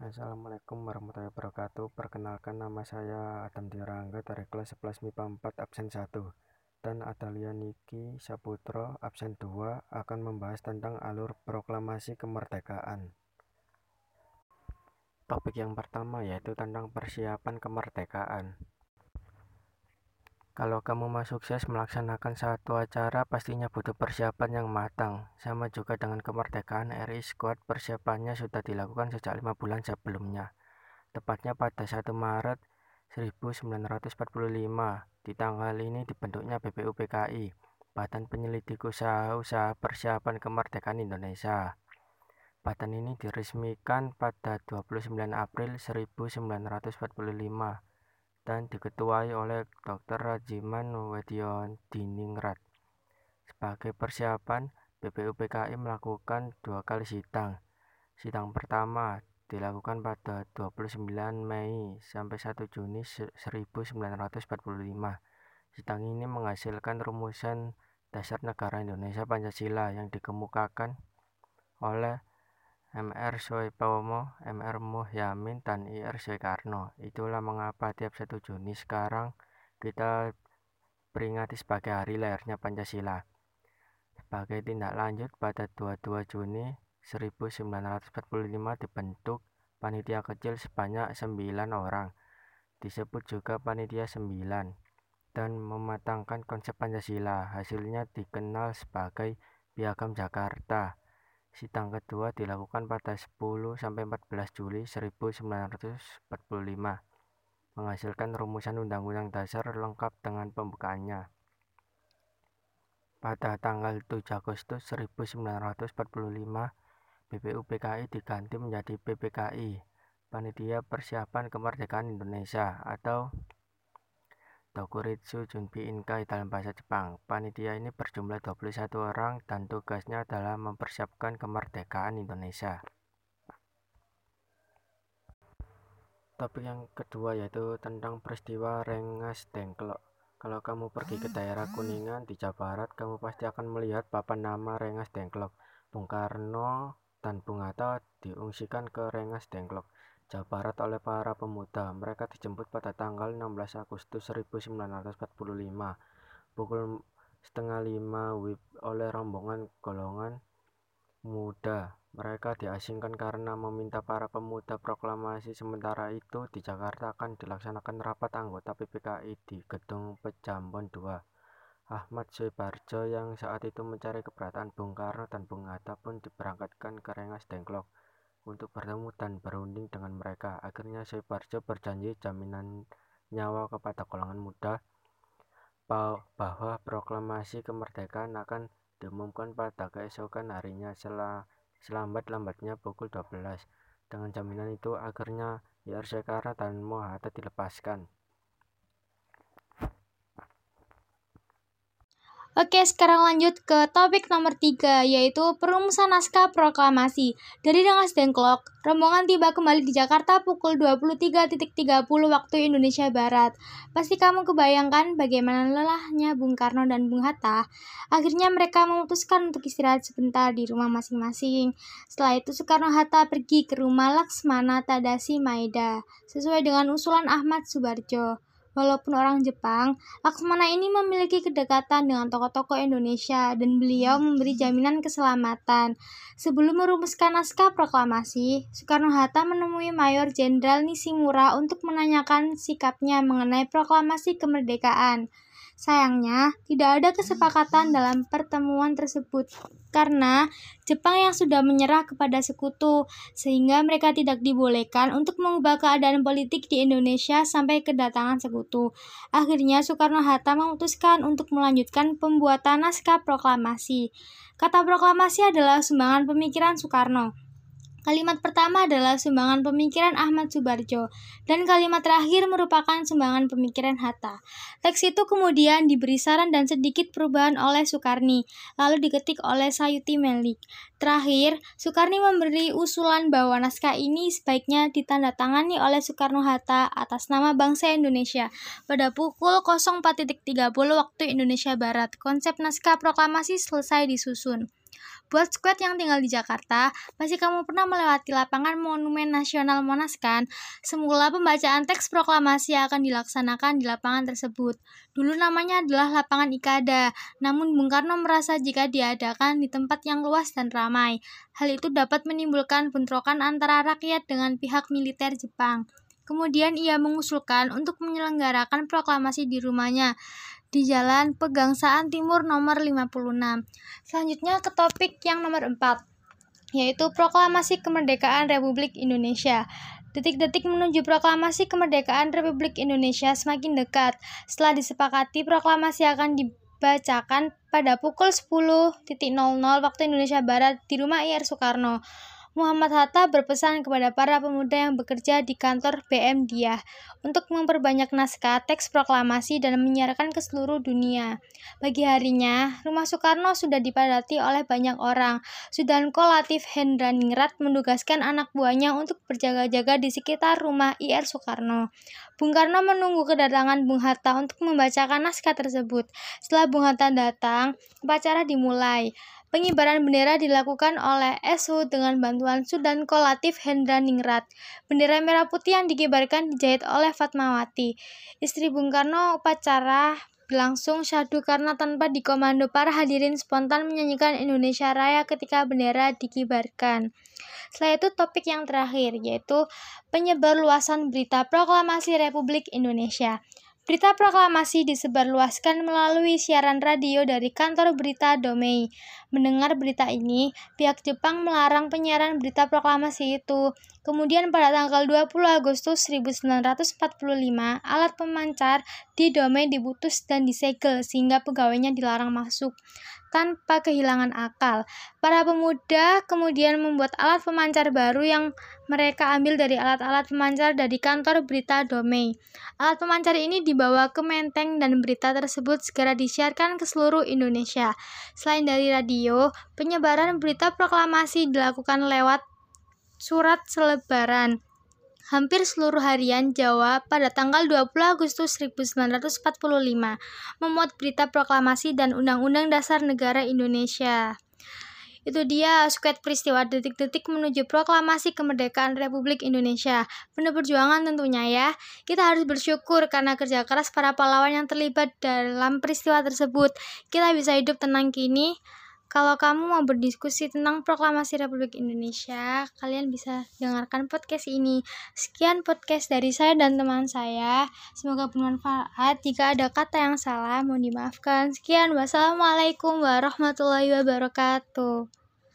Assalamualaikum warahmatullahi wabarakatuh. Perkenalkan nama saya Adam Dirangga dari kelas 11 MIPA 4 absen 1 dan Adalia Niki Saputro absen 2 akan membahas tentang alur proklamasi kemerdekaan. Topik yang pertama yaitu tentang persiapan kemerdekaan. Kalau kamu mau sukses melaksanakan satu acara, pastinya butuh persiapan yang matang. Sama juga dengan kemerdekaan RI Squad, persiapannya sudah dilakukan sejak lima bulan sebelumnya. Tepatnya pada 1 Maret 1945, di tanggal ini dibentuknya BPUPKI, Badan Penyelidik Usaha-Usaha Persiapan Kemerdekaan Indonesia. Badan ini diresmikan pada 29 April 1945 dan diketuai oleh Dr. Rajiman Wedion Diningrat. Sebagai persiapan, BPUPKI melakukan dua kali sidang. Sidang pertama dilakukan pada 29 Mei sampai 1 Juni 1945. Sidang ini menghasilkan rumusan dasar negara Indonesia Pancasila yang dikemukakan oleh MR Soepomo, MR Muhyamin, dan IR Soekarno. Itulah mengapa tiap 1 Juni sekarang kita peringati sebagai hari lahirnya Pancasila. Sebagai tindak lanjut pada 22 Juni 1945 dibentuk panitia kecil sebanyak 9 orang. Disebut juga panitia 9 dan mematangkan konsep Pancasila. Hasilnya dikenal sebagai Piagam Jakarta Sidang kedua dilakukan pada 10 sampai 14 Juli 1945, menghasilkan rumusan Undang-Undang Dasar lengkap dengan pembukaannya. Pada tanggal 7 Agustus 1945, BPUPKI diganti menjadi PPKI, Panitia Persiapan Kemerdekaan Indonesia atau Dokuritsu Junbi Inkai dalam bahasa Jepang. Panitia ini berjumlah 21 orang dan tugasnya adalah mempersiapkan kemerdekaan Indonesia. Topik yang kedua yaitu tentang peristiwa Rengas Dengklok. Kalau kamu pergi ke daerah Kuningan di Jawa Barat, kamu pasti akan melihat papan nama Rengas Dengklok. Bung Karno dan Bung Hatta diungsikan ke Rengas Dengklok. Jawa oleh para pemuda. Mereka dijemput pada tanggal 16 Agustus 1945 pukul setengah lima WIB oleh rombongan golongan muda. Mereka diasingkan karena meminta para pemuda proklamasi. Sementara itu, di Jakarta akan dilaksanakan rapat anggota PPKI di Gedung Pejambon 2. Ahmad Subarjo yang saat itu mencari keberatan Bung Karno dan Bung Hatta pun diberangkatkan ke Rengas Dengklok untuk bertemu dan berunding dengan mereka. Akhirnya Suparjo berjanji jaminan nyawa kepada golongan muda bahwa proklamasi kemerdekaan akan diumumkan pada keesokan harinya selambat-lambatnya pukul 12. Dengan jaminan itu akhirnya YR dan Mohata dilepaskan. Oke, sekarang lanjut ke topik nomor 3, yaitu perumusan naskah proklamasi. Dari Rengas Dengklok, rombongan tiba kembali di Jakarta pukul 23.30 waktu Indonesia Barat. Pasti kamu kebayangkan bagaimana lelahnya Bung Karno dan Bung Hatta. Akhirnya mereka memutuskan untuk istirahat sebentar di rumah masing-masing. Setelah itu Soekarno-Hatta pergi ke rumah Laksmana Tadasi Maeda, sesuai dengan usulan Ahmad Subarjo. Walaupun orang Jepang, Laksmana ini memiliki kedekatan dengan tokoh-tokoh Indonesia dan beliau memberi jaminan keselamatan. Sebelum merumuskan naskah proklamasi, Soekarno-Hatta menemui Mayor Jenderal Nishimura untuk menanyakan sikapnya mengenai proklamasi kemerdekaan. Sayangnya, tidak ada kesepakatan dalam pertemuan tersebut karena Jepang yang sudah menyerah kepada sekutu, sehingga mereka tidak dibolehkan untuk mengubah keadaan politik di Indonesia sampai kedatangan sekutu. Akhirnya, Soekarno-Hatta memutuskan untuk melanjutkan pembuatan naskah proklamasi. Kata proklamasi adalah sumbangan pemikiran Soekarno. Kalimat pertama adalah sumbangan pemikiran Ahmad Subarjo, dan kalimat terakhir merupakan sumbangan pemikiran Hatta. Teks itu kemudian diberi saran dan sedikit perubahan oleh Soekarni, lalu diketik oleh Sayuti Melik. Terakhir, Soekarni memberi usulan bahwa naskah ini sebaiknya ditandatangani oleh Soekarno-Hatta atas nama bangsa Indonesia pada pukul 04.30 waktu Indonesia Barat. Konsep naskah proklamasi selesai disusun. Buat squad yang tinggal di Jakarta, pasti kamu pernah melewati lapangan Monumen Nasional Monas kan? Semula pembacaan teks proklamasi akan dilaksanakan di lapangan tersebut. Dulu namanya adalah lapangan Ikada, namun Bung Karno merasa jika diadakan di tempat yang luas dan ramai, hal itu dapat menimbulkan bentrokan antara rakyat dengan pihak militer Jepang. Kemudian ia mengusulkan untuk menyelenggarakan proklamasi di rumahnya di Jalan Pegangsaan Timur nomor 56. Selanjutnya ke topik yang nomor 4, yaitu Proklamasi Kemerdekaan Republik Indonesia. Detik-detik menuju proklamasi kemerdekaan Republik Indonesia semakin dekat. Setelah disepakati, proklamasi akan dibacakan pada pukul 10.00 waktu Indonesia Barat di rumah IR Soekarno. Muhammad Hatta berpesan kepada para pemuda yang bekerja di kantor BM Dia untuk memperbanyak naskah teks proklamasi dan menyiarkan ke seluruh dunia. Bagi harinya, rumah Soekarno sudah dipadati oleh banyak orang. Sudanko Latif Hendraningrat menugaskan anak buahnya untuk berjaga-jaga di sekitar rumah IR Soekarno. Bung Karno menunggu kedatangan Bung Hatta untuk membacakan naskah tersebut. Setelah Bung Hatta datang, upacara dimulai. Pengibaran bendera dilakukan oleh SU dengan bantuan Sudan Kolatif Hendra Ningrat. Bendera merah putih yang dikibarkan dijahit oleh Fatmawati. Istri Bung Karno upacara berlangsung syahdu karena tanpa dikomando para hadirin spontan menyanyikan Indonesia Raya ketika bendera dikibarkan. Setelah itu topik yang terakhir yaitu penyebar luasan berita proklamasi Republik Indonesia. Berita proklamasi disebarluaskan melalui siaran radio dari kantor berita Domei. Mendengar berita ini, pihak Jepang melarang penyiaran berita proklamasi itu. Kemudian pada tanggal 20 Agustus 1945, alat pemancar di Domei diputus dan disegel sehingga pegawainya dilarang masuk tanpa kehilangan akal. Para pemuda kemudian membuat alat pemancar baru yang mereka ambil dari alat-alat pemancar dari kantor berita Domei. Alat pemancar ini dibawa ke Menteng dan berita tersebut segera disiarkan ke seluruh Indonesia. Selain dari radio, penyebaran berita proklamasi dilakukan lewat surat selebaran hampir seluruh harian Jawa pada tanggal 20 Agustus 1945 memuat berita proklamasi dan Undang-Undang Dasar Negara Indonesia. Itu dia squad peristiwa detik-detik menuju proklamasi kemerdekaan Republik Indonesia. Penuh perjuangan tentunya ya. Kita harus bersyukur karena kerja keras para pahlawan yang terlibat dalam peristiwa tersebut. Kita bisa hidup tenang kini. Kalau kamu mau berdiskusi tentang proklamasi Republik Indonesia, kalian bisa dengarkan podcast ini. Sekian podcast dari saya dan teman saya. Semoga bermanfaat. Jika ada kata yang salah, mohon dimaafkan. Sekian, wassalamualaikum warahmatullahi wabarakatuh.